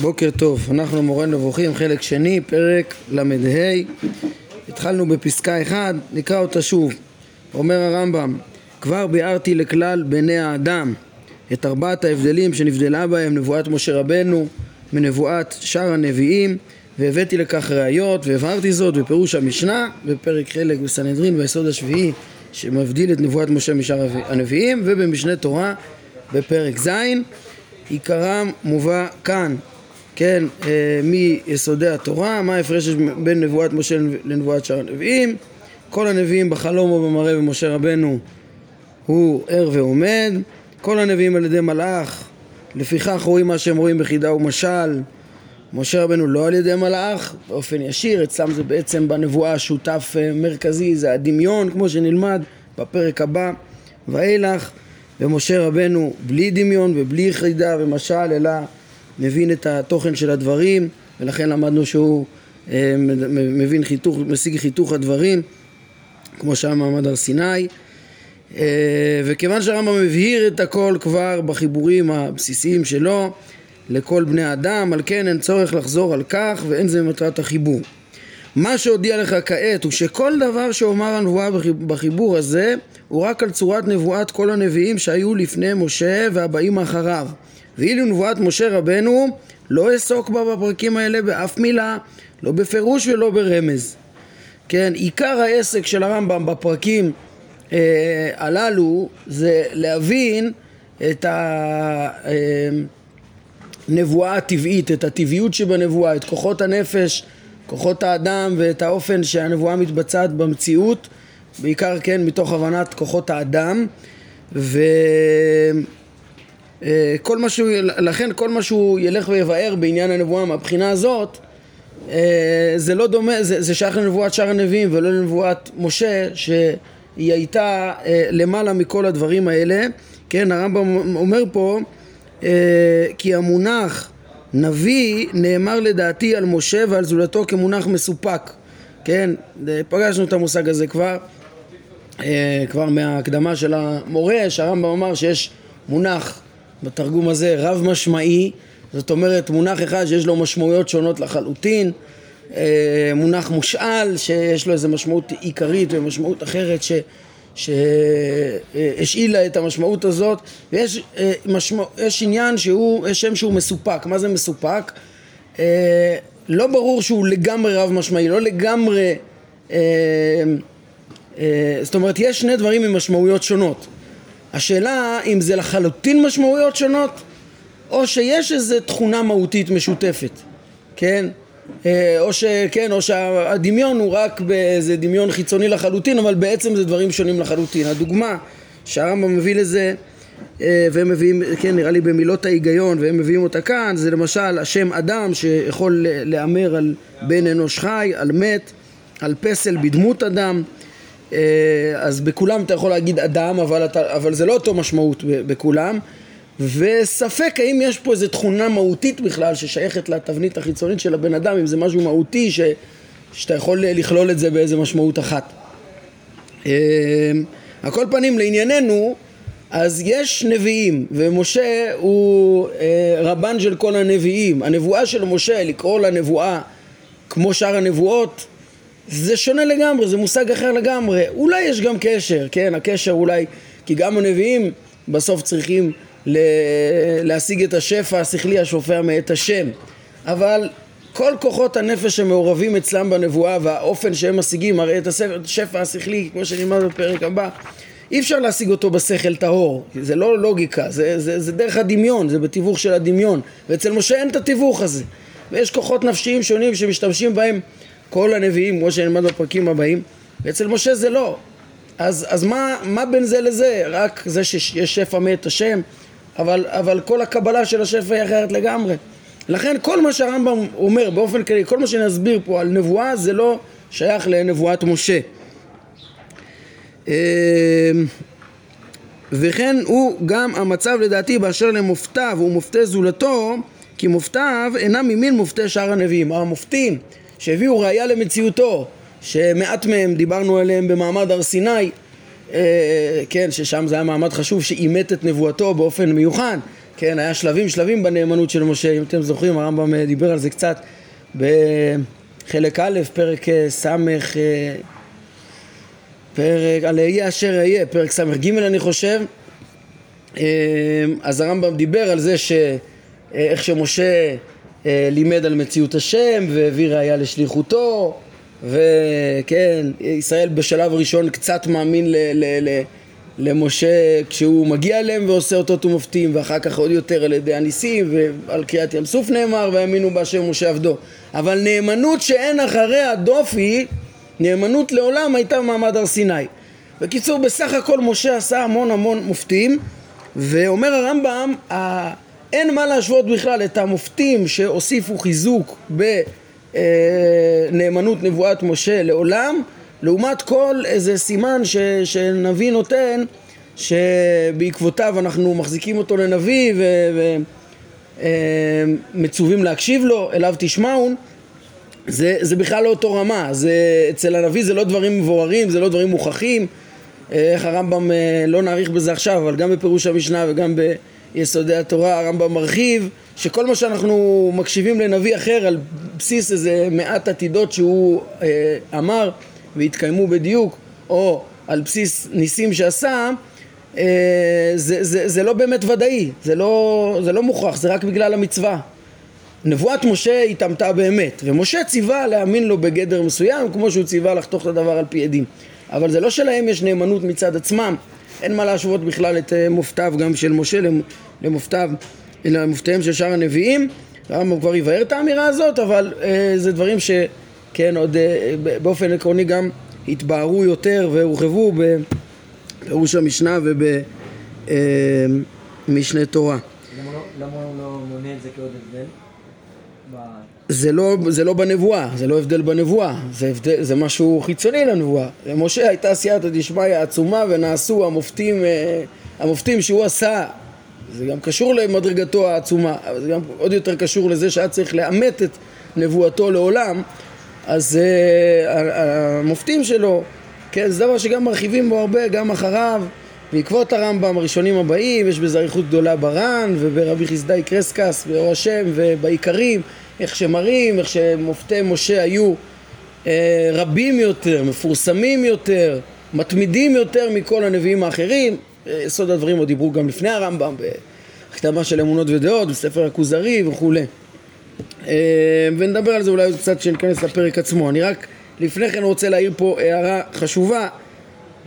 בוקר טוב, אנחנו מורה נבוכים, חלק שני, פרק ל"ה. התחלנו בפסקה 1, נקרא אותה שוב. אומר הרמב"ם, כבר ביארתי לכלל בני האדם את ארבעת ההבדלים שנבדלה בהם נבואת משה רבנו מנבואת שאר הנביאים והבאתי לכך ראיות והבהרתי זאת בפירוש המשנה בפרק חלק בסנהדרין ביסוד השביעי שמבדיל את נבואת משה משאר הנביאים ובמשנה תורה בפרק ז' עיקרם מובא כאן כן, אה, מיסודי התורה, מה ההפרש בין נבואת משה לנבואת שאר הנביאים? כל הנביאים בחלום או במראה במשה רבנו הוא ער ועומד. כל הנביאים על ידי מלאך לפיכך רואים מה שהם רואים בחידה ומשל. משה רבנו לא על ידי מלאך באופן ישיר, אצלם זה בעצם בנבואה שותף אה, מרכזי, זה הדמיון כמו שנלמד בפרק הבא ואילך. ומשה רבנו בלי דמיון ובלי חידה ומשל אלא מבין את התוכן של הדברים ולכן למדנו שהוא אה, מבין חיתוך, משיג חיתוך הדברים כמו שהיה מעמד הר סיני אה, וכיוון שהרמב"ם מבהיר את הכל כבר בחיבורים הבסיסיים שלו לכל בני אדם, על כן אין צורך לחזור על כך ואין זה מטרת החיבור. מה שהודיע לך כעת הוא שכל דבר שאומר הנבואה בחיבור הזה הוא רק על צורת נבואת כל הנביאים שהיו לפני משה והבאים אחריו. ואילו נבואת משה רבנו לא אעסוק בה בפרקים האלה באף מילה, לא בפירוש ולא ברמז. כן, עיקר העסק של הרמב"ם בפרקים אה, הללו זה להבין את הנבואה אה, הטבעית, את הטבעיות שבנבואה, את כוחות הנפש, כוחות האדם ואת האופן שהנבואה מתבצעת במציאות, בעיקר כן מתוך הבנת כוחות האדם ו... אה, כל מה שהוא, לכן כל מה שהוא ילך ויבאר בעניין הנבואה. מהבחינה הזאת אה, זה לא דומה, זה, זה שייך לנבואת שאר הנביאים ולא לנבואת משה שהיא הייתה אה, למעלה מכל הדברים האלה. כן הרמב"ם אומר פה כי המונח נביא נאמר לדעתי על משה ועל זולתו כמונח מסופק. כן פגשנו את המושג הזה כבר כבר מההקדמה של המורה שהרמב"ם אמר שיש מונח בתרגום הזה רב משמעי, זאת אומרת מונח אחד שיש לו משמעויות שונות לחלוטין, אה, מונח מושאל שיש לו איזו משמעות עיקרית ומשמעות אחרת ש... שהשאילה את המשמעות הזאת ויש אה, משמע, יש עניין שהוא, יש שם שהוא מסופק, מה זה מסופק? אה, לא ברור שהוא לגמרי רב משמעי, לא לגמרי זאת אומרת יש שני דברים עם משמעויות שונות השאלה אם זה לחלוטין משמעויות שונות או שיש איזו תכונה מהותית משותפת, כן? אה, או שכן, או שהדמיון הוא רק באיזה דמיון חיצוני לחלוטין, אבל בעצם זה דברים שונים לחלוטין. הדוגמה שהרמב"ם מביא לזה, אה, והם מביאים, כן, נראה לי במילות ההיגיון, והם מביאים אותה כאן, זה למשל השם אדם שיכול להמר על בן אנוש חי, על מת, על פסל בדמות אדם. אה, אז בכולם אתה יכול להגיד אדם, אבל, אתה, אבל זה לא אותו משמעות בכולם, וספק האם יש פה איזו תכונה מהותית בכלל ששייכת לתבנית החיצונית של הבן אדם, אם זה משהו מהותי ש, שאתה יכול לכלול את זה באיזה משמעות אחת. על אה, כל פנים לענייננו, אז יש נביאים, ומשה הוא אה, רבן של כל הנביאים. הנבואה של משה, לקרוא לה נבואה כמו שאר הנבואות, זה שונה לגמרי, זה מושג אחר לגמרי. אולי יש גם קשר, כן, הקשר אולי, כי גם הנביאים בסוף צריכים להשיג את השפע השכלי השופע מאת השם. אבל כל כוחות הנפש שמעורבים אצלם בנבואה והאופן שהם משיגים, הרי את השפע השכלי, כמו שנלמד בפרק הבא, אי אפשר להשיג אותו בשכל טהור, זה לא לוגיקה, זה, זה, זה דרך הדמיון, זה בתיווך של הדמיון, ואצל משה אין את התיווך הזה, ויש כוחות נפשיים שונים שמשתמשים בהם כל הנביאים, כמו שנלמד בפרקים הבאים, ואצל משה זה לא. אז, אז מה, מה בין זה לזה? רק זה שיש שפע מאת השם, אבל, אבל כל הקבלה של השפע היא אחרת לגמרי. לכן כל מה שהרמב"ם אומר באופן כללי, כל מה שנסביר פה על נבואה זה לא שייך לנבואת משה. אמ, וכן הוא גם המצב לדעתי באשר למופתיו ומופתי זולתו כי מופתיו אינם ממין מופתי שאר הנביאים. המופתים שהביאו ראייה למציאותו, שמעט מהם דיברנו עליהם במעמד הר סיני, אה, כן, ששם זה היה מעמד חשוב שאימת את נבואתו באופן מיוחד, כן, היה שלבים שלבים בנאמנות של משה, אם אתם זוכרים, הרמב"ם אה, דיבר על זה קצת בחלק א', פרק אה, ס', פרק, על אהיה אשר אהיה, פרק ס"ג אני חושב, אז הרמב"ם דיבר על זה שאיך שמשה לימד על מציאות השם והביא ראיה לשליחותו וכן, ישראל בשלב ראשון קצת מאמין ל... ל, ל למשה כשהוא מגיע אליהם ועושה אותות ומופתים ואחר כך עוד יותר על ידי הניסים ועל קריאת ים סוף נאמר והאמינו בהשם משה עבדו אבל נאמנות שאין אחריה דופי נאמנות לעולם הייתה במעמד הר סיני. בקיצור בסך הכל משה עשה המון המון מופתים ואומר הרמב"ם אין מה להשוות בכלל את המופתים שהוסיפו חיזוק בנאמנות נבואת משה לעולם לעומת כל איזה סימן ש, שנביא נותן שבעקבותיו אנחנו מחזיקים אותו לנביא ומצווים להקשיב לו, אליו תשמעון זה, זה בכלל לא אותו רמה, זה, אצל הנביא זה לא דברים מבוררים, זה לא דברים מוכחים. איך הרמב"ם, אה, לא נאריך בזה עכשיו, אבל גם בפירוש המשנה וגם ביסודי התורה הרמב"ם מרחיב שכל מה שאנחנו מקשיבים לנביא אחר על בסיס איזה מעט עתידות שהוא אה, אמר והתקיימו בדיוק, או על בסיס ניסים שעשה, אה, זה, זה, זה לא באמת ודאי, זה לא, זה לא מוכרח, זה רק בגלל המצווה. נבואת משה התאמתה באמת, ומשה ציווה להאמין לו בגדר מסוים, כמו שהוא ציווה לחתוך את הדבר על פי עדים. אבל זה לא שלהם יש נאמנות מצד עצמם, אין מה להשוות בכלל את אה, מופתיו גם של משה למופתיו, למופתיהם של שאר הנביאים. הרמב"ם כבר יבהר את האמירה הזאת, אבל אה, זה דברים ש... כן, עוד אה, באופן עקרוני גם התבהרו יותר והורחבו בפירוש המשנה ובמשנה אה, תורה. לא, למה הוא לא מונה את זה כעוד הבדל? זה לא, זה לא בנבואה, זה לא הבדל בנבואה, זה, הבדל, זה משהו חיצוני לנבואה. למשה הייתה סייעתא דשמיא עצומה ונעשו המופתים, אה, המופתים שהוא עשה, זה גם קשור למדרגתו העצומה, אבל זה גם עוד יותר קשור לזה שהיה צריך לאמת את נבואתו לעולם, אז uh, המופתים שלו, כן, זה דבר שגם מרחיבים בו הרבה, גם אחריו, בעקבות הרמב"ם הראשונים הבאים, יש בזה אריכות גדולה בר"ן וברבי חסדאי קרסקס באור השם ובעיקרים, איך שמראים, איך שמופתי משה היו uh, רבים יותר, מפורסמים יותר, מתמידים יותר מכל הנביאים האחרים, יסוד הדברים עוד דיברו גם לפני הרמב"ם, בכתבה של אמונות ודעות, בספר הכוזרי וכולי. אה, ונדבר על זה אולי עוד קצת כשניכנס לפרק עצמו. אני רק לפני כן רוצה להעיר פה הערה חשובה,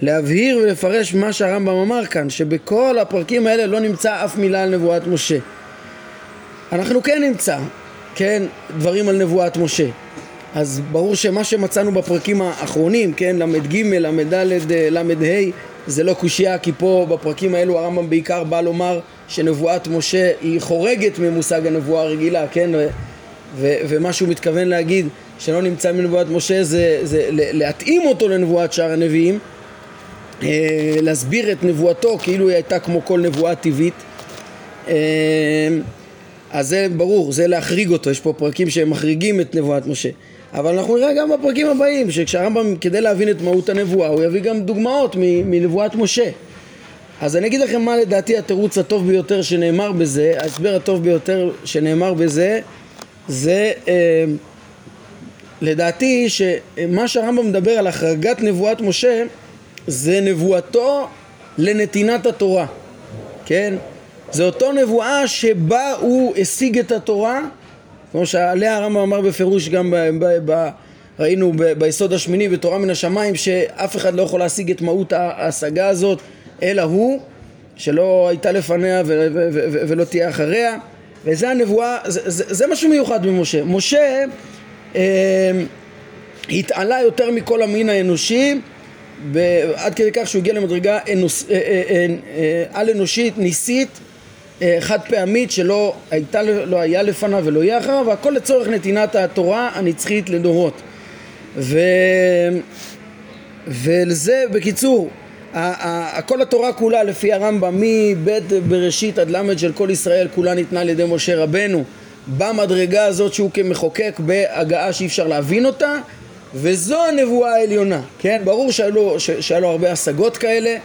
להבהיר ולפרש מה שהרמב"ם אמר כאן, שבכל הפרקים האלה לא נמצא אף מילה על נבואת משה. אנחנו כן נמצא, כן, דברים על נבואת משה. אז ברור שמה שמצאנו בפרקים האחרונים, כן, ל"ג, ל"ד, ל"ה, זה לא קושייה, כי פה בפרקים האלו הרמב"ם בעיקר בא לומר שנבואת משה היא חורגת ממושג הנבואה הרגילה, כן? ו- ו- ומה שהוא מתכוון להגיד שלא נמצא מנבואת משה זה, זה להתאים אותו לנבואת שאר הנביאים, אה, להסביר את נבואתו כאילו היא הייתה כמו כל נבואה טבעית. אז זה ברור, זה להחריג אותו, יש פה פרקים שהם מחריגים את נבואת משה. אבל אנחנו נראה גם בפרקים הבאים, שכשהרמב"ם, כדי להבין את מהות הנבואה, הוא יביא גם דוגמאות מנבואת משה. אז אני אגיד לכם מה לדעתי התירוץ הטוב ביותר שנאמר בזה, ההסבר הטוב ביותר שנאמר בזה, זה אה, לדעתי שמה שהרמב"ם מדבר על החרגת נבואת משה, זה נבואתו לנתינת התורה, כן? זה אותו נבואה שבה הוא השיג את התורה כמו שעליה הרמב"ם אמר בפירוש גם ב, ב, ב, ראינו ב, ביסוד השמיני בתורה מן השמיים שאף אחד לא יכול להשיג את מהות ההשגה הזאת אלא הוא שלא הייתה לפניה ו, ו, ו, ו, ולא תהיה אחריה וזה הנבואה, זה, זה, זה משהו מיוחד במשה. משה אה, התעלה יותר מכל המין האנושי עד כדי כך שהוא הגיע למדרגה אנוס, אה, אה, אה, אה, על אנושית ניסית חד פעמית שלא הייתה, לא היה לפניו ולא יהיה אחריו, והכל לצורך נתינת התורה הנצחית לדורות. ו... ולזה, בקיצור, כל התורה כולה לפי הרמב"ם מבית בראשית עד ל' של כל ישראל כולה ניתנה על ידי משה רבנו במדרגה הזאת שהוא כמחוקק בהגעה שאי אפשר להבין אותה וזו הנבואה העליונה, כן? ברור שהיה שהיה לו הרבה השגות כאלה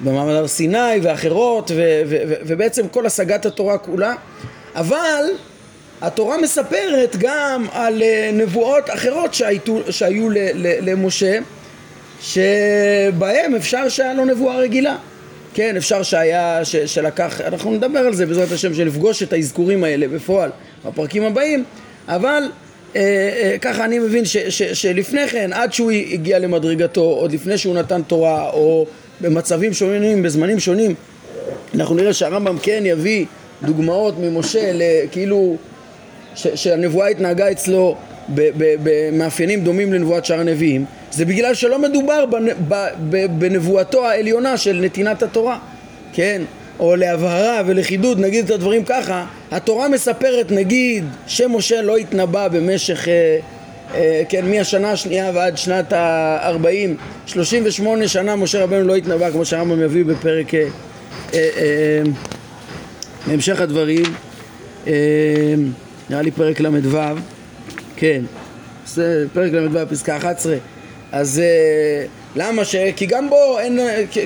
במעמד הר סיני ואחרות, ו- ו- ו- ובעצם כל השגת התורה כולה, אבל התורה מספרת גם על אה, נבואות אחרות שהיו, שהיו ל- ל- למשה, שבהם אפשר שהיה לו נבואה רגילה. כן, אפשר שהיה, ש, שלקח, אנחנו נדבר על זה בעזרת השם, שלפגוש את האזכורים האלה בפועל בפרקים הבאים, אבל אה, אה, ככה אני מבין ש, ש, שלפני כן, עד שהוא הגיע למדרגתו, עוד לפני שהוא נתן תורה, או במצבים שונים, בזמנים שונים, אנחנו נראה שהרמב"ם כן יביא דוגמאות ממשה, כאילו שהנבואה התנהגה אצלו במאפיינים דומים לנבואת שאר הנביאים, זה בגלל שלא מדובר בנבואתו העליונה של נתינת התורה, כן? או להבהרה ולחידוד, נגיד את הדברים ככה, התורה מספרת נגיד שמשה לא התנבא במשך, אה, כן, מהשנה השנייה ועד שנת ה-40, 38 שנה משה רבנו לא התנבא כמו שהרמב"ם מביא בפרק, אה, אה, אה, בהמשך הדברים, אה, נראה לי פרק ל"ו, כן, פרק ל"ו פסקה 11 אז למה ש... כי גם בו אין...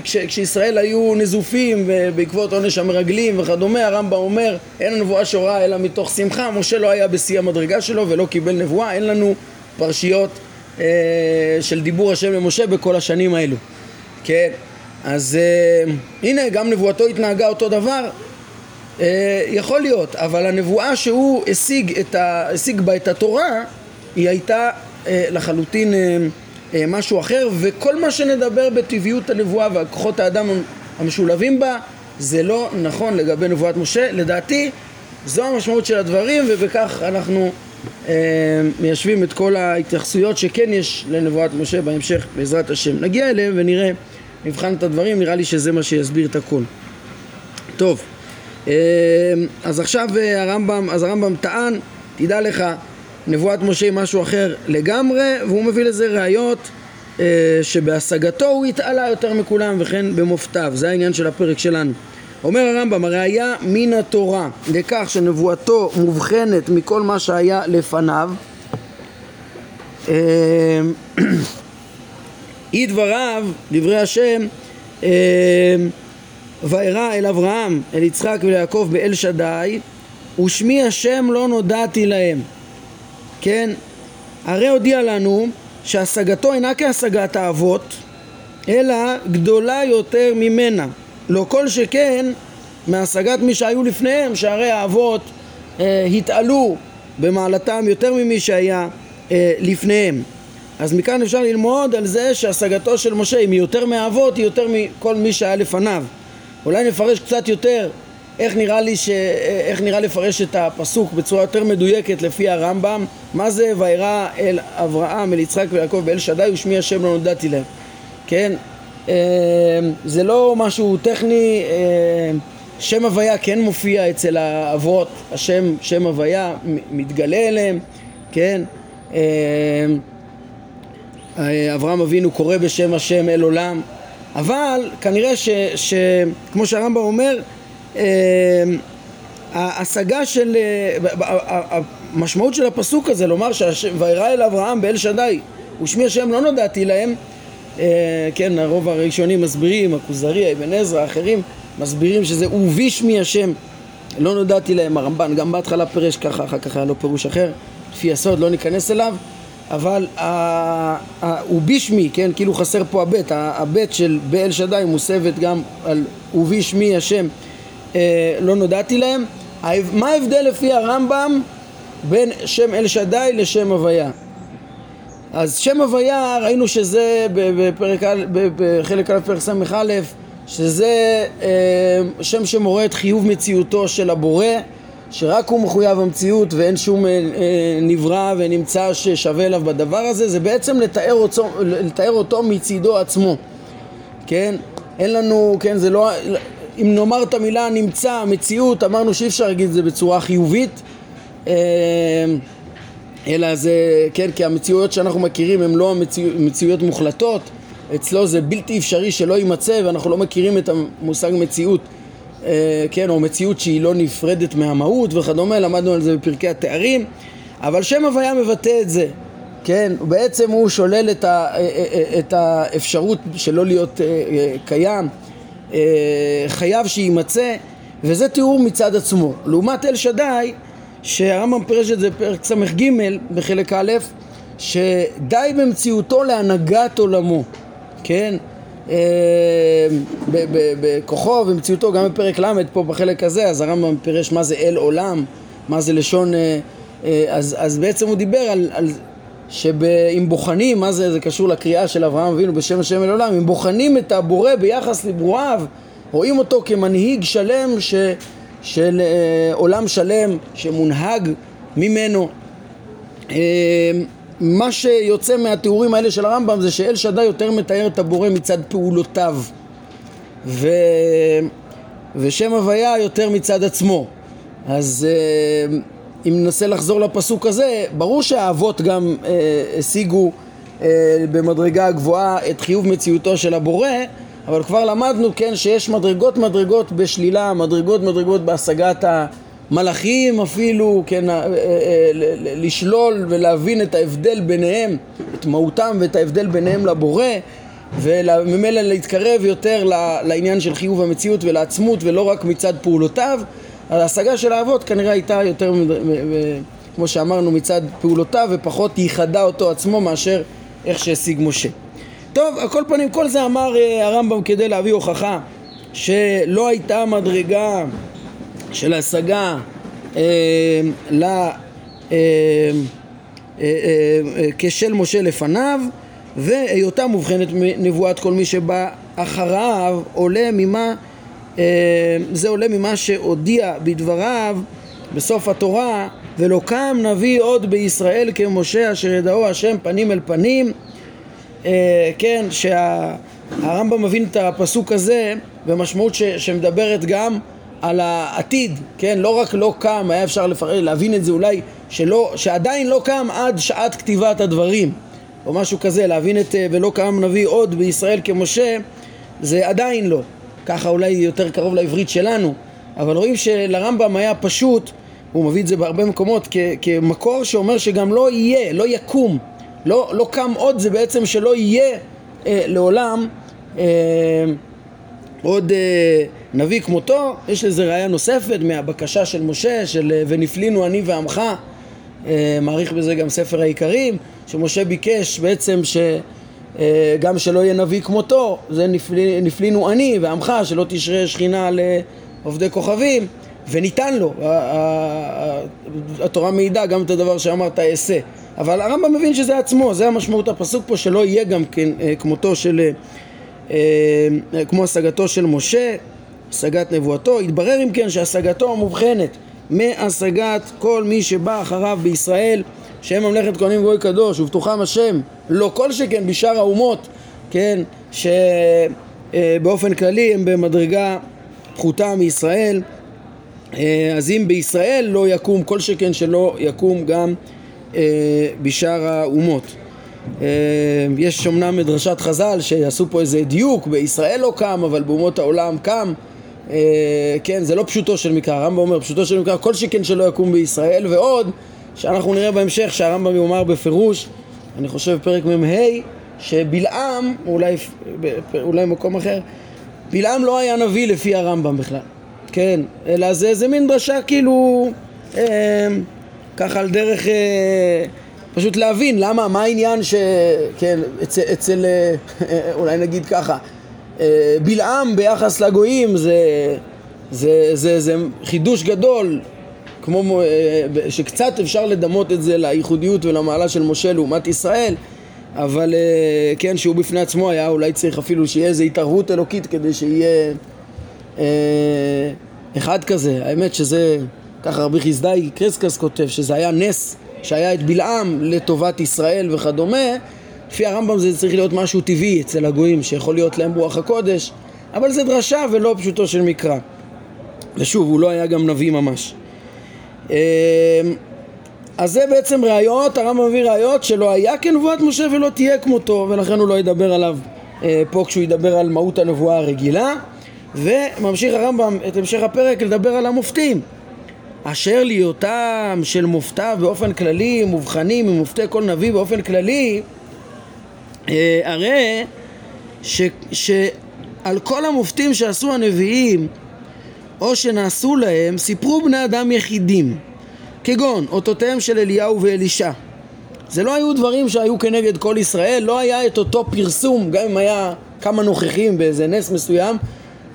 כש, כשישראל היו נזופים בעקבות עונש המרגלים וכדומה, הרמב"ם אומר אין הנבואה שורה אלא מתוך שמחה, משה לא היה בשיא המדרגה שלו ולא קיבל נבואה, אין לנו פרשיות uh, של דיבור השם למשה בכל השנים האלו, כן? אז uh, הנה גם נבואתו התנהגה אותו דבר uh, יכול להיות, אבל הנבואה שהוא השיג, ה... השיג בה את התורה היא הייתה uh, לחלוטין אה, משהו אחר, וכל מה שנדבר בטבעיות הנבואה והכוחות האדם המשולבים בה, זה לא נכון לגבי נבואת משה. לדעתי, זו המשמעות של הדברים, ובכך אנחנו אה, מיישבים את כל ההתייחסויות שכן יש לנבואת משה בהמשך, בעזרת השם. נגיע אליהם ונראה, נבחן את הדברים, נראה לי שזה מה שיסביר את הכל. טוב, אה, אז עכשיו אה, הרמב"ם, אז הרמב"ם טען, תדע לך נבואת משה היא משהו אחר לגמרי, והוא מביא לזה ראיות אה, שבהשגתו הוא התעלה יותר מכולם וכן במופתיו, זה העניין של הפרק שלנו. אומר הרמב"ם, הראיה מן התורה לכך שנבואתו מובחנת מכל מה שהיה לפניו אה, אי דבריו, דברי השם, אה, וארא אל אברהם, אל יצחק וליעקב באל שדי, ושמי השם לא נודעתי להם. כן? הרי הודיע לנו שהשגתו אינה כהשגת האבות, אלא גדולה יותר ממנה. לא כל שכן מהשגת מי שהיו לפניהם, שהרי האבות אה, התעלו במעלתם יותר ממי שהיה אה, לפניהם. אז מכאן אפשר ללמוד על זה שהשגתו של משה היא מיותר מהאבות, היא יותר מכל מי שהיה לפניו. אולי נפרש קצת יותר איך נראה לי ש... איך נראה לפרש את הפסוק בצורה יותר מדויקת לפי הרמב"ם? מה זה וירא אל אברהם אל יצחק ויעקב באל שדי ושמי השם לא נודעתי להם. כן אה, זה לא משהו טכני אה, שם הוויה כן מופיע אצל האבות השם שם הוויה מתגלה אליהם כן? אה, אברהם אבינו קורא בשם השם אל עולם. אבל כנראה ש, ש, כמו שהרמב"ם אומר ההשגה של, אה, המשמעות של הפסוק הזה, לומר וירא אל אברהם באל שדי ושמי השם לא נודעתי להם, אה, כן, הרוב הראשונים מסבירים, הכוזרי, אבן עזרא, אחרים, מסבירים שזה ובי שמי השם לא נודעתי להם, הרמב"ן גם בהתחלה פירש ככה, אחר כך היה לו פירוש אחר, לפי הסוד לא ניכנס אליו, אבל הוא בשמי, כן, כאילו חסר פה הבט, הבט של באל שדי מוסבת גם על ובי שמי השם לא נודעתי להם. מה ההבדל לפי הרמב"ם בין שם אל שדי לשם הוויה? אז שם הוויה ראינו שזה בפרק, בחלק א' פרק ס"א שזה אה, שם שמורה את חיוב מציאותו של הבורא שרק הוא מחויב המציאות ואין שום אה, נברא ונמצא ששווה אליו בדבר הזה זה בעצם לתאר אותו, לתאר אותו מצידו עצמו כן? אין לנו, כן, זה לא, אם נאמר את המילה נמצא, מציאות, אמרנו שאי אפשר להגיד את זה בצורה חיובית. אה, אלא זה, כן, כי המציאויות שאנחנו מכירים הן לא המציאויות המציאו, מוחלטות. אצלו זה בלתי אפשרי שלא יימצא ואנחנו לא מכירים את המושג מציאות אה, כן, או מציאות שהיא לא נפרדת מהמהות וכדומה, למדנו על זה בפרקי התארים. אבל שם הוויה מבטא את זה כן, בעצם הוא שולל את, ה, אה, את האפשרות שלא להיות קיים חייב שיימצא, וזה תיאור מצד עצמו. לעומת אל שדי, שהרמב"ם פירש את זה בפרק ס"ג בחלק א', שדי במציאותו להנהגת עולמו, כן? אה, בכוחו ומציאותו, גם בפרק ל' פה בחלק הזה, אז הרמב"ם פירש מה זה אל עולם, מה זה לשון, אה, אה, אז, אז בעצם הוא דיבר על, על שאם בוחנים, מה זה, זה קשור לקריאה של אברהם אבינו בשם השם אל עולם, אם בוחנים את הבורא ביחס לברואיו, רואים אותו כמנהיג שלם ש, של אה, עולם שלם שמונהג ממנו. אה, מה שיוצא מהתיאורים האלה של הרמב"ם זה שאל שדי יותר מתאר את הבורא מצד פעולותיו ו... ושם הוויה יותר מצד עצמו אז אה, אם ננסה לחזור לפסוק הזה, ברור שהאבות גם אה, השיגו אה, במדרגה גבוהה את חיוב מציאותו של הבורא אבל כבר למדנו, כן, שיש מדרגות מדרגות בשלילה, מדרגות מדרגות בהשגת המלאכים אפילו, כן, אה, אה, אה, לשלול ולהבין את ההבדל ביניהם, את מהותם ואת ההבדל ביניהם לבורא וממילא להתקרב יותר לעניין של חיוב המציאות ולעצמות ולא רק מצד פעולותיו ההשגה של האבות כנראה הייתה יותר, כמו שאמרנו, מצד פעולותיו ופחות ייחדה אותו עצמו מאשר איך שהשיג משה. טוב, על כל פנים, כל זה אמר uh, הרמב"ם כדי להביא הוכחה שלא הייתה מדרגה של השגה uh, ל... uh, uh, כשל משה לפניו והיותה מובחנת מנבואת כל מי שבא אחריו עולה ממה אה, זה עולה ממה שהודיע בדבריו בסוף התורה ולא קם נביא עוד בישראל כמשה אשר ידעו השם פנים אל פנים אה, כן, שהרמב"ם מבין את הפסוק הזה במשמעות ש, שמדברת גם על העתיד, כן, לא רק לא קם, היה אפשר לפרט, להבין את זה אולי שלא, שעדיין לא קם עד שעת כתיבת הדברים או משהו כזה, להבין את ולא קם נביא עוד בישראל כמשה זה עדיין לא ככה אולי יותר קרוב לעברית שלנו, אבל רואים שלרמב"ם היה פשוט, הוא מביא את זה בהרבה מקומות כ- כמקור שאומר שגם לא יהיה, לא יקום, לא, לא קם עוד, זה בעצם שלא יהיה אה, לעולם אה, עוד אה, נביא כמותו, יש לזה ראייה נוספת מהבקשה של משה, של אה, ונפלינו אני ועמך, אה, מעריך בזה גם ספר העיקרים, שמשה ביקש בעצם ש... אה, גם שלא יהיה נביא כמותו, זה נפלי, נפלינו אני ועמך, שלא תשרה שכינה לעובדי כוכבים, וניתן לו, התורה מעידה גם את הדבר שאמרת אעשה, אבל הרמב"ם מבין שזה עצמו, זה המשמעות. הפסוק פה, שלא יהיה גם כן אה, כמותו של, אה, כמו השגתו של משה, השגת נבואתו, התברר אם כן שהשגתו המובחנת מהשגת כל מי שבא אחריו בישראל שהם ממלכת כהנים וגוי קדוש ובתוכם השם לא כל שכן בשאר האומות כן שבאופן כללי הם במדרגה פחותה מישראל. אה, אז אם בישראל לא יקום כל שכן שלא יקום גם אה, בשאר האומות. אה, יש אמנם מדרשת חז"ל שעשו פה איזה דיוק בישראל לא קם אבל באומות העולם קם. כן זה לא פשוטו של מקרא. הרמב"ם אומר פשוטו של מקרא כל שכן שלא יקום בישראל ועוד שאנחנו נראה בהמשך שהרמב"ם יאמר בפירוש, אני חושב בפרק מ"ה, שבלעם, אולי, אולי מקום אחר, בלעם לא היה נביא לפי הרמב"ם בכלל, כן, אלא זה, זה מין דרשה כאילו, אה, ככה על דרך, אה, פשוט להבין למה, מה העניין ש... כן, אצל, אצל אה, אולי נגיד ככה, אה, בלעם ביחס לגויים זה, זה, זה, זה חידוש גדול כמו אה, שקצת אפשר לדמות את זה לייחודיות ולמעלה של משה לעומת ישראל אבל אה, כן, שהוא בפני עצמו היה אולי צריך אפילו שיהיה איזו התערבות אלוקית כדי שיהיה אה, אחד כזה. האמת שזה, ככה רבי חסדאי קרסקס כותב, שזה היה נס שהיה את בלעם לטובת ישראל וכדומה. לפי הרמב"ם זה צריך להיות משהו טבעי אצל הגויים, שיכול להיות להם רוח הקודש, אבל זה דרשה ולא פשוטו של מקרא. ושוב, הוא לא היה גם נביא ממש. אמ, אז זה בעצם ראיות, הרמב"ם מביא ראיות שלא היה כנבואת משה ולא תהיה כמותו ולכן הוא לא ידבר עליו אה, פה כשהוא ידבר על מהות הנבואה הרגילה. וממשיך הרמב"ם את המשך הפרק לדבר על המופתים. אשר להיותם של מופתיו באופן כללי מובחנים ממופתי כל נביא באופן כללי אה, הרי ש, ש, על כל המופתים שעשו הנביאים או שנעשו להם, סיפרו בני אדם יחידים, כגון אותותיהם של אליהו ואלישע. זה לא היו דברים שהיו כנגד כל ישראל, לא היה את אותו פרסום, גם אם היה כמה נוכחים באיזה נס מסוים,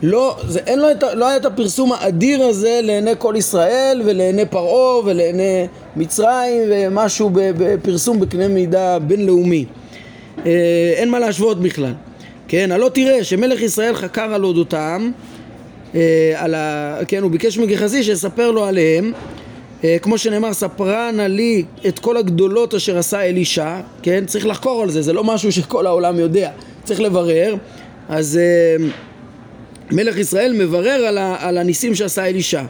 לא, זה, אין לו את, לא היה את הפרסום האדיר הזה לעיני כל ישראל ולעיני פרעה ולעיני מצרים ומשהו בפרסום בקנה מידה בינלאומי. אה, אין מה להשוות בכלל. כן, הלא תראה שמלך ישראל חקר על אודותם, אה, על ה... כן, הוא ביקש מגחזי שיספר לו עליהם, אה, כמו שנאמר, ספרה נא לי את כל הגדולות אשר עשה אלישע, כן, צריך לחקור על זה, זה לא משהו שכל העולם יודע, צריך לברר, אז מלך ישראל מברר על, ה... על הניסים שעשה אלישע.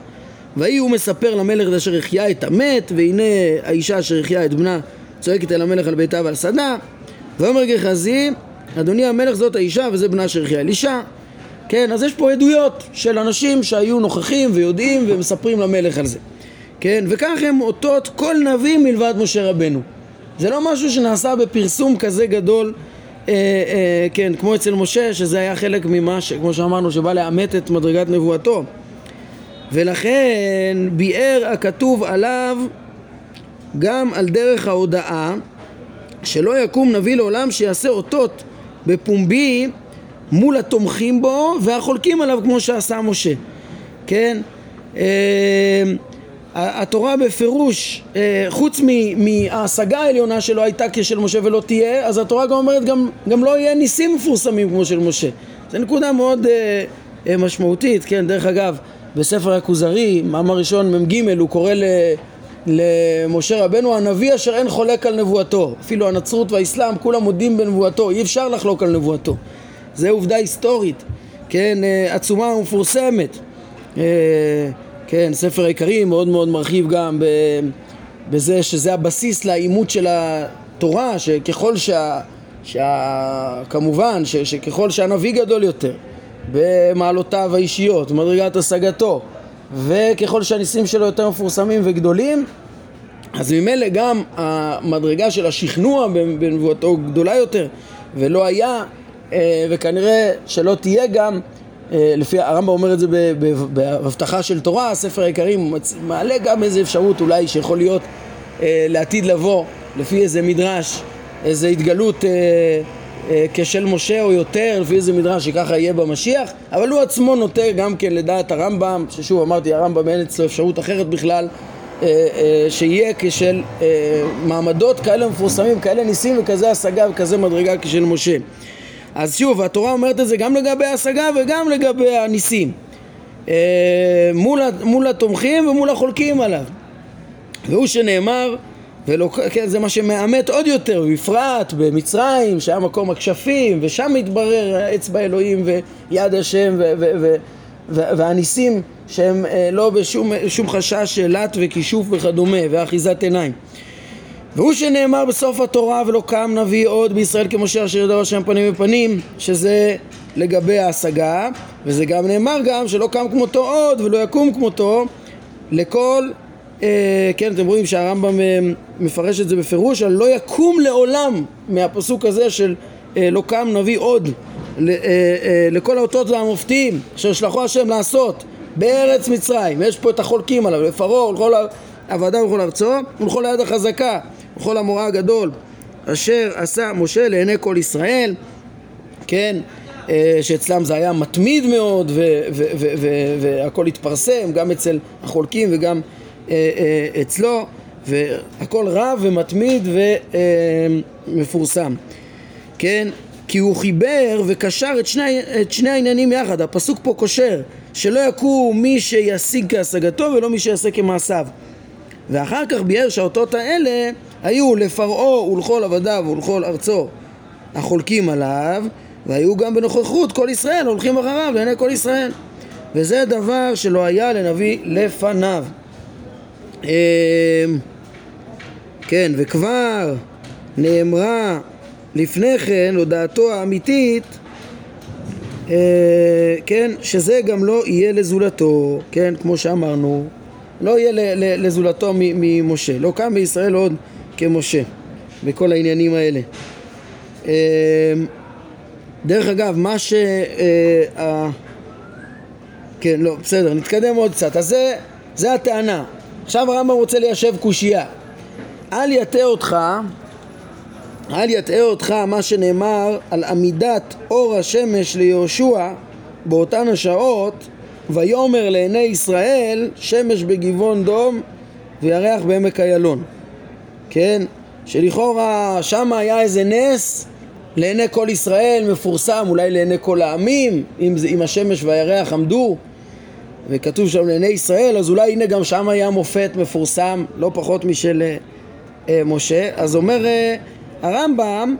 ויהי הוא מספר למלך אשר החיה את המת, והנה האישה אשר החיה את בנה צועקת אל המלך על ביתה ועל שדה, ואומר גחזי אדוני המלך זאת האישה וזה בנה אשר החיה אלישע כן, אז יש פה עדויות של אנשים שהיו נוכחים ויודעים ומספרים למלך על זה. כן, וכך הם אותות כל נביא מלבד משה רבנו. זה לא משהו שנעשה בפרסום כזה גדול אה, אה, כן, כמו אצל משה, שזה היה חלק ממה, ש, כמו שאמרנו, שבא לאמת את מדרגת נבואתו. ולכן ביאר הכתוב עליו גם על דרך ההודעה שלא יקום נביא לעולם שיעשה אותות בפומבי מול התומכים בו והחולקים עליו כמו שעשה משה, כן? אה, התורה בפירוש, אה, חוץ מההשגה העליונה שלא הייתה כשל משה ולא תהיה, אז התורה גם אומרת גם, גם לא יהיה ניסים מפורסמים כמו של משה. זו נקודה מאוד uh, משמעותית, כן? דרך אגב, בספר הכוזרי, מאמר ראשון מ"ג, הוא קורא ל... למשה רבנו הנביא אשר אין חולק על נבואתו אפילו הנצרות והאסלאם כולם מודים בנבואתו אי אפשר לחלוק על נבואתו זה עובדה היסטורית כן אה, עצומה ומפורסמת. אה, כן ספר העיקרים מאוד מאוד מרחיב גם בזה שזה הבסיס לעימות של התורה שככל שה... שה... כמובן ש... שככל שהנביא גדול יותר במעלותיו האישיות, במדרגת השגתו וככל שהניסים שלו יותר מפורסמים וגדולים אז ממילא גם המדרגה של השכנוע בנבואתו גדולה יותר ולא היה וכנראה שלא תהיה גם אה, לפי הרמב"ם אומר את זה בהבטחה של תורה, ספר העיקרים מעלה גם איזה אפשרות אולי שיכול להיות אה, לעתיד לבוא לפי איזה מדרש, איזה התגלות אה, כשל משה או יותר, לפי איזה מדרש שככה יהיה במשיח, אבל הוא עצמו נוטה גם כן לדעת הרמב"ם, ששוב אמרתי הרמב"ם אין אצלו אפשרות אחרת בכלל, אה, אה, שיהיה כשל מעמדות כאלה מפורסמים, כאלה ניסים וכזה השגה וכזה מדרגה כשל משה. אז שוב, התורה אומרת את זה גם לגבי ההשגה וגם לגבי הניסים. מול, מול התומכים ומול החולקים עליו. והוא שנאמר ולא, כן, זה מה שמאמת עוד יותר, בפרט במצרים, שהיה מקום הכשפים, ושם מתברר אצבע אלוהים ויד השם ו- ו- ו- והניסים שהם אה, לא בשום חשש של לט וכישוף וכדומה, ואחיזת עיניים. והוא שנאמר בסוף התורה ולא קם נביא עוד בישראל כמשה אשר ידעו השם פנים בפנים שזה לגבי ההשגה וזה גם נאמר גם שלא קם כמותו עוד ולא יקום כמותו לכל אה, כן, אתם רואים שהרמב"ם אה, מפרש את זה בפירוש, על לא יקום לעולם מהפסוק הזה של אה, לא קם נביא עוד לכל האותות והמופתים אשר שלחו השם לעשות בארץ מצרים, יש פה את החולקים עליו, לפרעה ולכל עבדיו ולכל ארצו ולכל היד החזקה ולכל המורא הגדול אשר עשה משה לעיני כל ישראל, כן, שאצלם זה היה מתמיד מאוד והכל התפרסם גם אצל החולקים וגם אה, אה, אצלו והכל רב ומתמיד ומפורסם כן? כי הוא חיבר וקשר את שני, את שני העניינים יחד. הפסוק פה קושר שלא יקום מי שישיג כהשגתו ולא מי שיעשה כמעשיו. ואחר כך ביאר שהאותות האלה היו לפרעה ולכל עבדיו ולכל ארצו החולקים עליו והיו גם בנוכחות כל ישראל הולכים אחריו לעיני כל ישראל. וזה דבר שלא היה לנביא לפניו. אמ, כן, וכבר נאמרה לפני כן הודעתו האמיתית אה, כן, שזה גם לא יהיה לזולתו, כן, כמו שאמרנו, לא יהיה לזולתו ממשה, לא קם בישראל עוד כמשה בכל העניינים האלה. אמ, דרך אגב, מה ש... אה, כן, לא, בסדר, נתקדם עוד קצת. אז זה, זה הטענה. עכשיו הרמב"ם רוצה ליישב קושייה. אל יטעה אותך, אל יטעה אותך מה שנאמר על עמידת אור השמש ליהושע באותן השעות ויאמר לעיני ישראל שמש בגבעון דום וירח בעמק איילון כן? שלכאורה שם היה איזה נס לעיני כל ישראל מפורסם, אולי לעיני כל העמים, אם, זה, אם השמש והירח עמדו וכתוב שם לעיני ישראל, אז אולי הנה גם שם היה מופת מפורסם, לא פחות משל אה, אה, משה. אז אומר אה, הרמב"ם,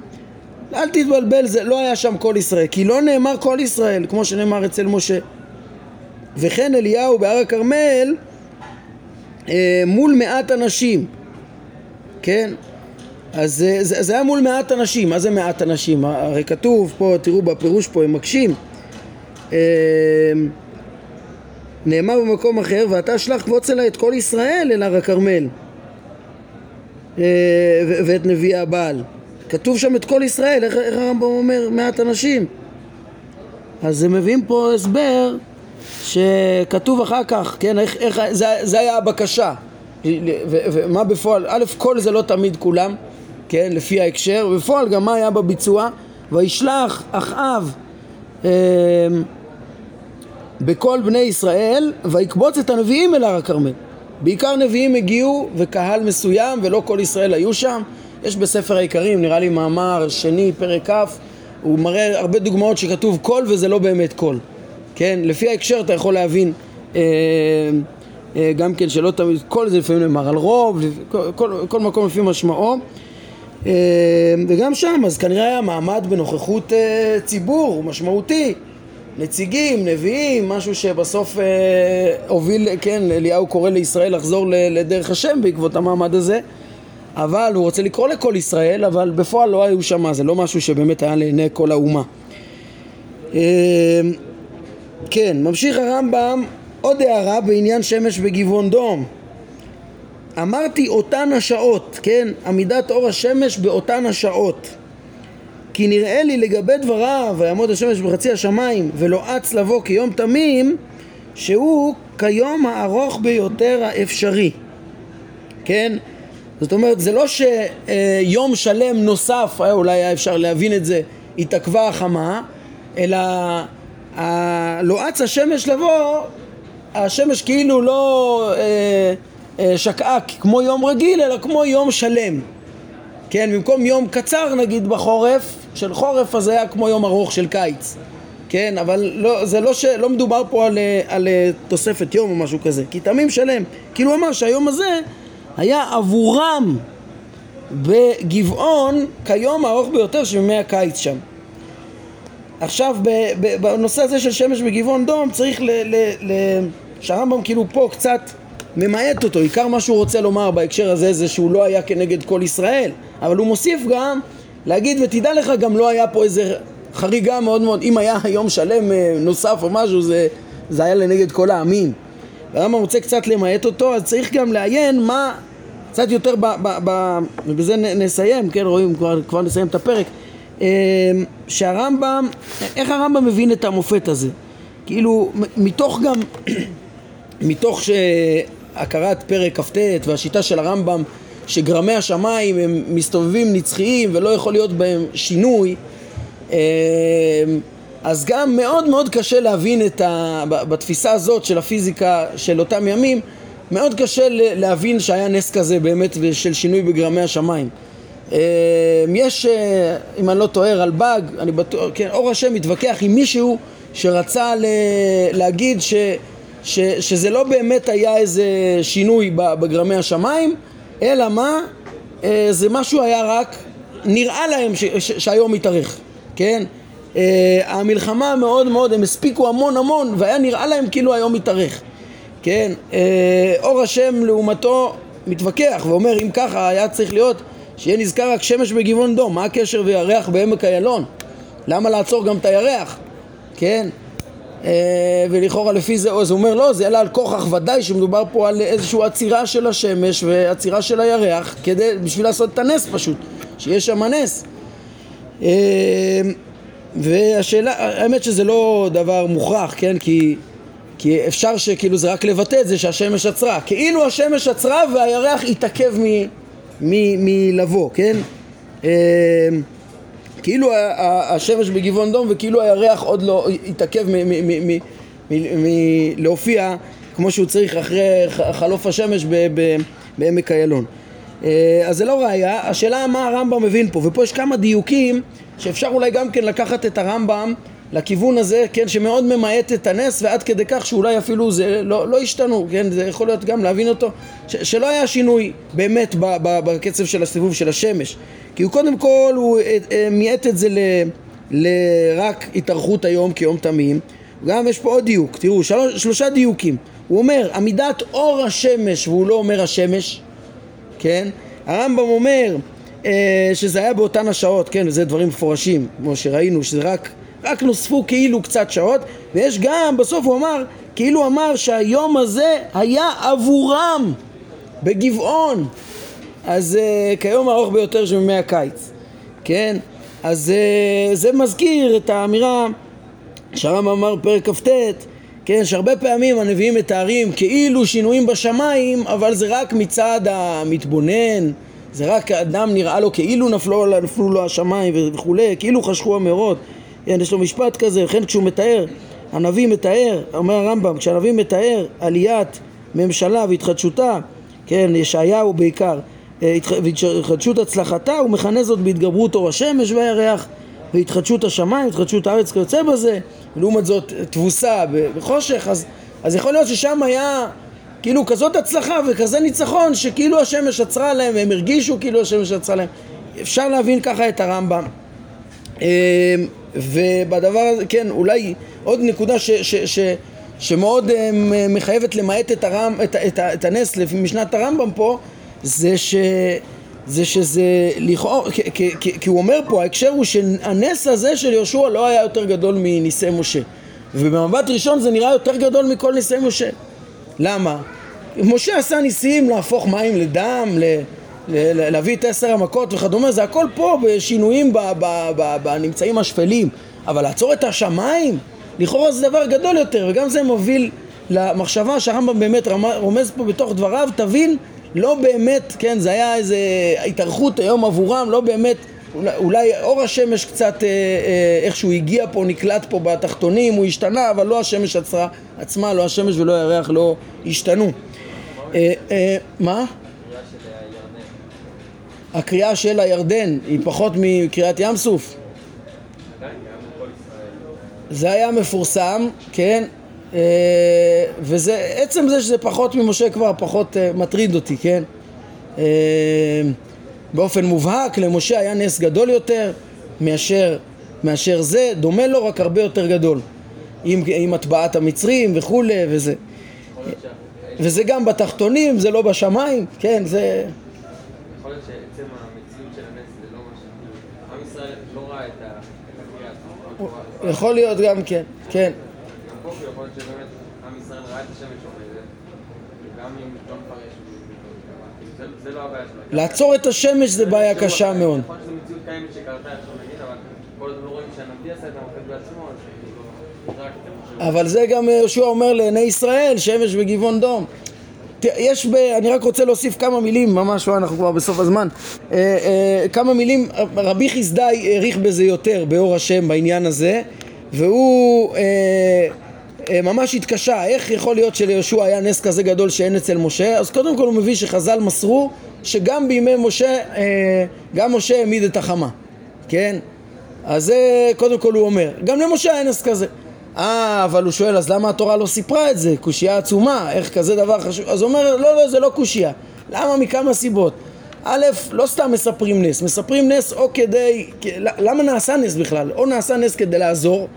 אל תתבלבל, זה לא היה שם כל ישראל, כי לא נאמר כל ישראל, כמו שנאמר אצל משה. וכן אליהו בהר הכרמל אה, מול מעט אנשים, כן? אז זה, זה, היה מול מעט אנשים, מה זה מעט אנשים? הרי כתוב פה, תראו בפירוש פה, הם מקשים אה, נאמר במקום אחר, ואתה שלח קבוץ אליי את כל ישראל אל הר הכרמל אה, ואת נביא הבעל. כתוב שם את כל ישראל, איך, איך הרמב"ם אומר מעט אנשים? אז הם מביאים פה הסבר שכתוב אחר כך, כן, איך, איך, זה, זה היה הבקשה ומה בפועל, א', כל זה לא תמיד כולם, כן, לפי ההקשר, ובפועל גם מה היה בביצוע? וישלח אחאב אה, בכל בני ישראל ויקבוץ את הנביאים אל הר הכרמל. בעיקר נביאים הגיעו וקהל מסוים ולא כל ישראל היו שם. יש בספר העיקרים, נראה לי מאמר שני, פרק כ', הוא מראה הרבה דוגמאות שכתוב קול וזה לא באמת קול. כן, לפי ההקשר אתה יכול להבין אה, גם כן שלא תמיד, קול זה לפעמים נאמר על רוב, כל, כל, כל מקום לפי משמעו. אה, וגם שם, אז כנראה היה מעמד בנוכחות אה, ציבור משמעותי. נציגים, נביאים, משהו שבסוף אה, הוביל, כן, אליהו קורא לישראל לחזור לדרך השם בעקבות המעמד הזה אבל הוא רוצה לקרוא לכל ישראל, אבל בפועל לא היו שם, זה לא משהו שבאמת היה לעיני כל האומה. אה, כן, ממשיך הרמב"ם עוד הערה בעניין שמש בגבעון דום. אמרתי אותן השעות, כן, עמידת אור השמש באותן השעות. כי נראה לי לגבי דבריו, ויעמוד השמש בחצי השמיים, ולא אץ לבוא כיום תמים, שהוא כיום הארוך ביותר האפשרי. כן? זאת אומרת, זה לא שיום שלם נוסף, אולי היה אפשר להבין את זה, התעכבה החמה, אלא לא השמש לבוא, השמש כאילו לא אה, אה, שקעה כמו יום רגיל, אלא כמו יום שלם. כן, במקום יום קצר נגיד בחורף, של חורף אז היה כמו יום ארוך של קיץ. כן, אבל לא, זה לא, ש, לא מדובר פה על, על תוספת יום או משהו כזה, כי תמים שלם. כאילו הוא אמר שהיום הזה היה עבורם בגבעון כיום הארוך ביותר של ימי הקיץ שם. עכשיו בנושא הזה של שמש בגבעון דום צריך ל... ל, ל שהרמב"ם כאילו פה קצת ממעט אותו, עיקר מה שהוא רוצה לומר בהקשר הזה זה שהוא לא היה כנגד כל ישראל, אבל הוא מוסיף גם להגיד ותדע לך גם לא היה פה איזה חריגה מאוד מאוד, אם היה יום שלם אה, נוסף או משהו זה, זה היה לנגד כל העמים. והרמב"ם רוצה קצת למעט אותו, אז צריך גם לעיין מה קצת יותר, ב, ב, ב, ובזה נסיים, כן רואים, כבר, כבר נסיים את הפרק, שהרמב"ם, איך הרמב"ם מבין את המופת הזה? כאילו, מתוך גם, מתוך שהכרת פרק כ"ט והשיטה של הרמב"ם שגרמי השמיים הם מסתובבים נצחיים ולא יכול להיות בהם שינוי אה, אז גם מאוד מאוד קשה להבין את ה... בתפיסה הזאת של הפיזיקה של אותם ימים מאוד קשה להבין שהיה נס כזה באמת של שינוי בגרמי השמיים. אה, יש, אה, אם אני לא טועה, רלב"ג, אני בטוח, כן, אור השם מתווכח עם מישהו שרצה להגיד ש, ש, שזה לא באמת היה איזה שינוי בגרמי השמיים, אלא מה? אה, זה משהו היה רק, נראה להם ש, ש, שהיום מתארך, כן? המלחמה מאוד מאוד, הם הספיקו המון המון והיה נראה להם כאילו היום מתארך. כן, אה, אור השם לעומתו מתווכח ואומר אם ככה היה צריך להיות שיהיה נזכר רק שמש בגבעון דום, מה הקשר וירח בעמק איילון? למה לעצור גם את הירח? כן? אה, ולכאורה לפי זה, אז הוא אומר לא, זה אלא על כוכך ודאי שמדובר פה על איזושהי עצירה של השמש ועצירה של הירח כדי, בשביל לעשות את הנס פשוט, שיש שם נס. אה, והשאלה, האמת שזה לא דבר מוכרח, כן? כי, כי אפשר שכאילו זה רק לבטא את זה שהשמש עצרה. כאילו השמש עצרה והירח התעכב מלבוא, כן? אה, כאילו השמש בגבעון דום וכאילו הירח עוד לא התעכב מלהופיע כמו שהוא צריך אחרי חלוף השמש בעמק איילון. אה, אז זה לא ראייה, השאלה מה הרמב"ם מבין פה, ופה יש כמה דיוקים שאפשר אולי גם כן לקחת את הרמב"ם לכיוון הזה, כן, שמאוד ממעט את הנס ועד כדי כך שאולי אפילו זה לא, לא השתנו, כן, זה יכול להיות גם להבין אותו, ש, שלא היה שינוי באמת ב, ב, בקצב של הסיבוב של השמש, כי הוא קודם כל, הוא אה, אה, מיעט את זה ל, לרק התארכות היום כיום תמים, גם יש פה עוד דיוק, תראו, שלוש, שלושה דיוקים, הוא אומר עמידת אור השמש והוא לא אומר השמש, כן, הרמב"ם אומר אה, שזה היה באותן השעות, כן, וזה דברים מפורשים, כמו שראינו, שזה רק, רק נוספו כאילו קצת שעות, ויש גם, בסוף הוא אמר, כאילו אמר שהיום הזה היה עבורם בגבעון, אז uh, כיום הארוך ביותר של ימי הקיץ, כן? אז uh, זה מזכיר את האמירה שהרמב"ם אמר פרק כ"ט, כן, שהרבה פעמים הנביאים מתארים כאילו שינויים בשמיים, אבל זה רק מצד המתבונן, זה רק אדם נראה לו כאילו נפלו, נפלו לו השמיים וכולי, כאילו חשכו המאורות. יש לו משפט כזה, וכן כשהוא מתאר, הנביא מתאר, אומר הרמב"ם, כשהנביא מתאר עליית ממשלה והתחדשותה, כן, ישעיהו בעיקר, אה, והתחדשות הצלחתה, הוא מכנה זאת בהתגברות אור השמש והירח, והתחדשות השמיים, התחדשות הארץ כיוצא בזה, ולעומת זאת תבוסה בחושך, אז, אז יכול להיות ששם היה כאילו כזאת הצלחה וכזה ניצחון שכאילו השמש עצרה להם והם הרגישו כאילו השמש עצרה להם. אפשר להבין ככה את הרמב"ם. אמ, ובדבר הזה, כן, אולי עוד נקודה ש, ש, ש, שמאוד אמ, מחייבת למעט את, הרמ, את, את, את הנס משנת הרמב"ם פה זה, ש, זה שזה לכאורה, כי הוא אומר פה, ההקשר הוא שהנס הזה של יהושע לא היה יותר גדול מניסי משה ובמבט ראשון זה נראה יותר גדול מכל ניסי משה למה? משה עשה ניסים להפוך מים לדם, ל... להביא את עשר המכות וכדומה, זה הכל פה בשינויים בנמצאים השפלים, אבל לעצור את השמיים, לכאורה זה דבר גדול יותר, וגם זה מוביל למחשבה שהרמב"ם באמת רומז פה בתוך דבריו, תבין, לא באמת, כן, זה היה איזה התארכות היום עבורם, לא באמת, אולי, אולי אור השמש קצת אה, אה, איכשהו הגיע פה, נקלט פה בתחתונים, הוא השתנה, אבל לא השמש עצרה, עצמה, לא השמש ולא הירח לא השתנו. אה, אה, מה? הקריאה של הירדן היא פחות מקריאת ים סוף? זה היה מפורסם, כן? אה, וזה, עצם זה שזה פחות ממשה כבר פחות מטריד אותי, כן? באופן מובהק למשה היה נס גדול יותר מאשר, מאשר זה, דומה לו רק הרבה יותר גדול עם, עם הטבעת המצרים וכולי וזה וזה גם בתחתונים, זה לא בשמיים, כן, זה... יכול להיות שעצם המציאות של הנס זה לא מה ש... עם ישראל לא ראה את הקריאה יכול להיות גם כן, כן. אם לא. לעצור את השמש זה בעיה קשה מאוד. אבל כאילו, זה גם יהושע אומר לעיני ישראל, שמש בגבעון דום. יש ב... אני רק רוצה להוסיף כמה מילים, ממש לא, אנחנו כבר בסוף הזמן. אה, אה, כמה מילים, רבי חסדאי העריך בזה יותר, באור השם, בעניין הזה, והוא אה, אה, ממש התקשה, איך יכול להיות שליהושע היה נס כזה גדול שאין אצל משה? אז קודם כל הוא מביא שחז"ל מסרו שגם בימי משה, אה, גם משה העמיד את החמה, כן? אז זה קודם כל הוא אומר. גם למשה היה נס כזה. אה, אבל הוא שואל, אז למה התורה לא סיפרה את זה? קושייה עצומה, איך כזה דבר חשוב? אז הוא אומר, לא, לא, זה לא קושייה. למה? מכמה סיבות. א', לא סתם מספרים נס, מספרים נס או כדי... למה נעשה נס בכלל? או נעשה נס כדי לעזור,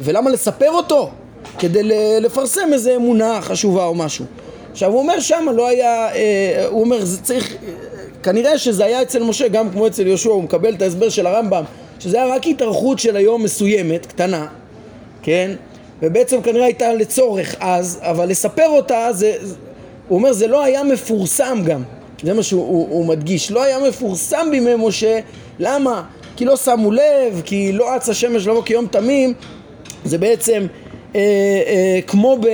ולמה לספר אותו? כדי לפרסם איזה אמונה חשובה או משהו. עכשיו הוא אומר שמה לא היה, אה, הוא אומר זה צריך, אה, כנראה שזה היה אצל משה גם כמו אצל יהושע, הוא מקבל את ההסבר של הרמב"ם שזה היה רק התארכות של היום מסוימת, קטנה, כן? ובעצם כנראה הייתה לצורך אז, אבל לספר אותה, זה, הוא אומר, זה לא היה מפורסם גם. זה מה שהוא הוא, הוא מדגיש. לא היה מפורסם בימי משה. למה? כי לא שמו לב, כי לא אץ השמש לבוא כיום תמים, זה בעצם אה, אה, כמו ב...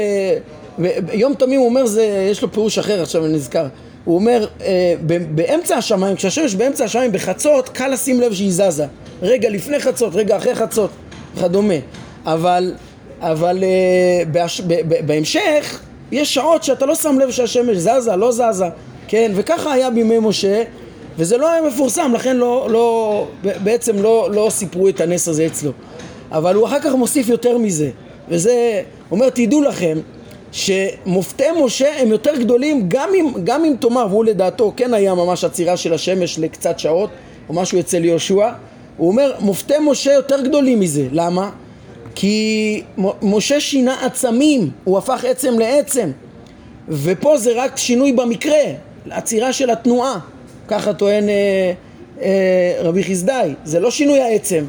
יום תמים הוא אומר, זה, יש לו פירוש אחר, עכשיו אני נזכר. הוא אומר, אה, ב- באמצע השמיים, כשהשמש באמצע השמיים בחצות, קל לשים לב שהיא זזה. רגע לפני חצות, רגע אחרי חצות, וכדומה. אבל, אבל אה, בהש, ב, ב, בהמשך, יש שעות שאתה לא שם לב שהשמש זזה, לא זזה, כן? וככה היה בימי משה, וזה לא היה מפורסם, לכן לא, לא, בעצם לא, לא סיפרו את הנס הזה אצלו. אבל הוא אחר כך מוסיף יותר מזה, וזה, אומר תדעו לכם שמופתי משה הם יותר גדולים גם אם, גם אם תאמר, והוא לדעתו כן היה ממש עצירה של השמש לקצת שעות או משהו אצל יהושע, הוא אומר מופתי משה יותר גדולים מזה, למה? כי משה שינה עצמים, הוא הפך עצם לעצם. ופה זה רק שינוי במקרה, עצירה של התנועה, ככה טוען אה, אה, רבי חסדאי, זה לא שינוי העצם,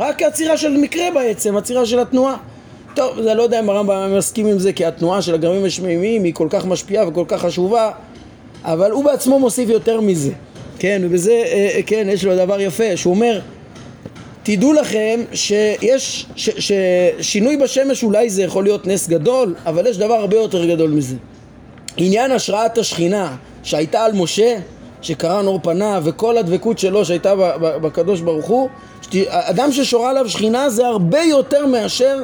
רק עצירה של מקרה בעצם, עצירה של התנועה. טוב, זה לא יודע אם הרמב"ם מסכים עם זה, כי התנועה של הגרמים השמימיים היא כל כך משפיעה וכל כך חשובה, אבל הוא בעצמו מוסיף יותר מזה, כן, ובזה, אה, אה, כן, יש לו דבר יפה, שהוא אומר, תדעו לכם שיש, ש, ששינוי בשמש אולי זה יכול להיות נס גדול, אבל יש דבר הרבה יותר גדול מזה. עניין השראת השכינה שהייתה על משה, שקרן אור פניו, וכל הדבקות שלו שהייתה בקדוש ברוך הוא, אדם ששורה עליו שכינה זה הרבה יותר מאשר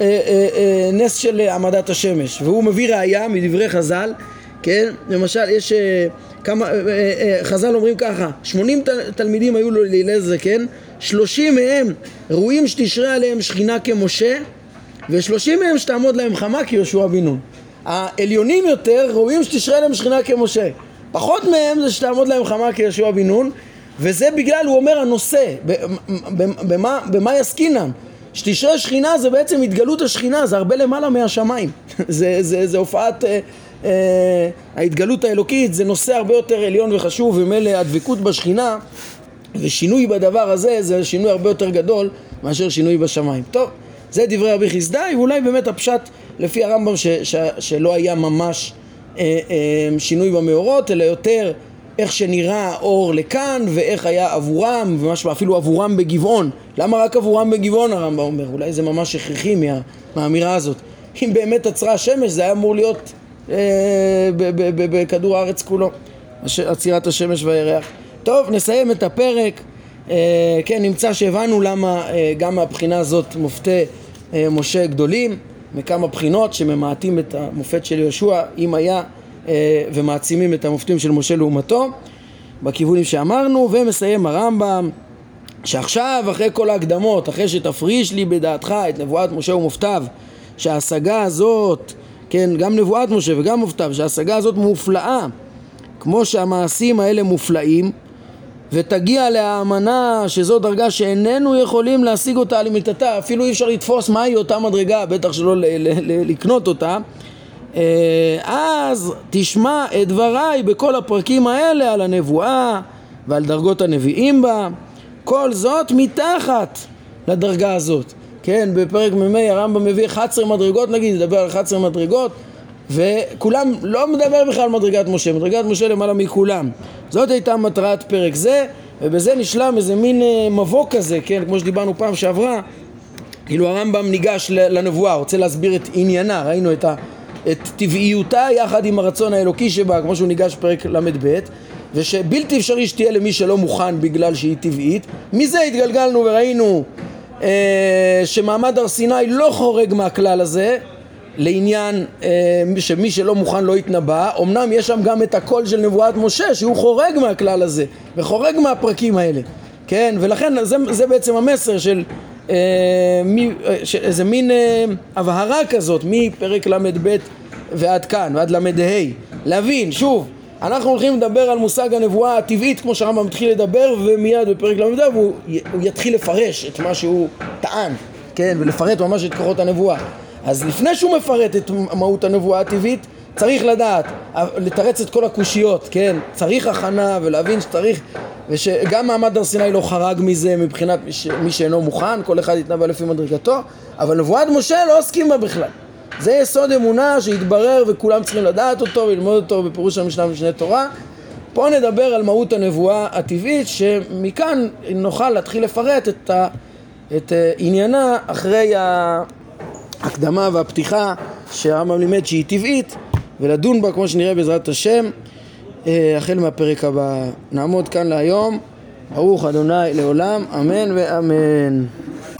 אה, אה, אה, נס של העמדת השמש. והוא מביא ראייה מדברי חז"ל, כן? למשל, יש אה, כמה, אה, אה, אה, חז"ל אומרים ככה, 80 תל, תלמידים היו לו להלל זקן, 30 מהם ראויים שתשרה עליהם שכינה כמשה, ושלושים מהם שתעמוד להם חמה כיהושע בן נון. העליונים יותר ראויים שתשרה להם שכינה כמשה. פחות מהם זה שתעמוד להם חמה כיהושע בן נון, וזה בגלל, הוא אומר, הנושא, במה, במה יסקינן? שתשרה שכינה זה בעצם התגלות השכינה, זה הרבה למעלה מהשמיים. זה, זה, זה הופעת אה, אה, ההתגלות האלוקית, זה נושא הרבה יותר עליון וחשוב, ומילא הדבקות בשכינה ושינוי בדבר הזה זה שינוי הרבה יותר גדול מאשר שינוי בשמיים. טוב, זה דברי רבי חסדאי, ואולי באמת הפשט לפי הרמב"ם ש, ש, שלא היה ממש אה, אה, שינוי במאורות, אלא יותר איך שנראה האור לכאן ואיך היה עבורם, ומשהו אפילו עבורם בגבעון. למה רק עבורם בגבעון הרמב"ם אומר? אולי זה ממש הכרחי מה, מהאמירה הזאת. אם באמת עצרה השמש זה היה אמור להיות אה, בכדור הארץ כולו, עצירת השמש והירח. טוב, נסיים את הפרק. אה, כן, נמצא שהבנו למה אה, גם מהבחינה הזאת מופתי אה, משה גדולים, מכמה בחינות שממעטים את המופת של יהושע, אם היה, אה, ומעצימים את המופתים של משה לעומתו, בכיוונים שאמרנו, ומסיים הרמב"ם שעכשיו, אחרי כל ההקדמות, אחרי שתפריש לי בדעתך את נבואת משה ומופתיו, שההשגה הזאת, כן, גם נבואת משה וגם מופתיו, שההשגה הזאת מופלאה, כמו שהמעשים האלה מופלאים, ותגיע להאמנה שזו דרגה שאיננו יכולים להשיג אותה על אמיתתה, אפילו אי אפשר לתפוס מהי אותה מדרגה, בטח שלא לקנות אותה, אה, אז תשמע את דבריי בכל הפרקים האלה על הנבואה ועל דרגות הנביאים בה, כל זאת מתחת לדרגה הזאת. כן, בפרק מ"ה הרמב"ם מביא 11 מדרגות נגיד, נדבר על 11 מדרגות וכולם, לא מדבר בכלל על מדרגת משה, מדרגת משה למעלה מכולם. זאת הייתה מטרת פרק זה, ובזה נשלם איזה מין אה, מבוא כזה, כן, כמו שדיברנו פעם שעברה, כאילו הרמב"ם ניגש לנבואה, רוצה להסביר את עניינה, ראינו את, ה, את טבעיותה יחד עם הרצון האלוקי שבה, כמו שהוא ניגש בפרק ל"ב, ושבלתי אפשרי שתהיה למי שלא מוכן בגלל שהיא טבעית. מזה התגלגלנו וראינו אה, שמעמד הר סיני לא חורג מהכלל הזה, לעניין אה, שמי שלא מוכן לא יתנבא, אמנם יש שם גם את הקול של נבואת משה שהוא חורג מהכלל הזה וחורג מהפרקים האלה, כן? ולכן זה, זה בעצם המסר של אה, מי, אה, של איזה מין אה, הבהרה כזאת מפרק ל"ב ועד כאן, ועד ל"ה, להבין, שוב, אנחנו הולכים לדבר על מושג הנבואה הטבעית כמו שהרמב"ם התחיל לדבר ומיד בפרק ל"ד הוא, הוא יתחיל לפרש את מה שהוא טען, כן, ולפרט ממש את כוחות הנבואה אז לפני שהוא מפרט את מהות הנבואה הטבעית, צריך לדעת, לתרץ את כל הקושיות, כן? צריך הכנה ולהבין שצריך, ושגם מעמד הר סיני לא חרג מזה מבחינת מי, ש... מי שאינו מוכן, כל אחד יתנבא לפי מדרגתו, אבל נבואת משה לא עוסקים בה בכלל. זה יסוד אמונה שהתברר וכולם צריכים לדעת אותו וללמוד אותו בפירוש המשנה ומשנה תורה, פה נדבר על מהות הנבואה הטבעית, שמכאן נוכל להתחיל לפרט את, ה, את אה, עניינה אחרי ההקדמה והפתיחה שהרמב"ם לימד שהיא טבעית, ולדון בה כמו שנראה בעזרת השם, אה, החל מהפרק הבא. נעמוד כאן להיום. ברוך אדוני לעולם, אמן ואמן.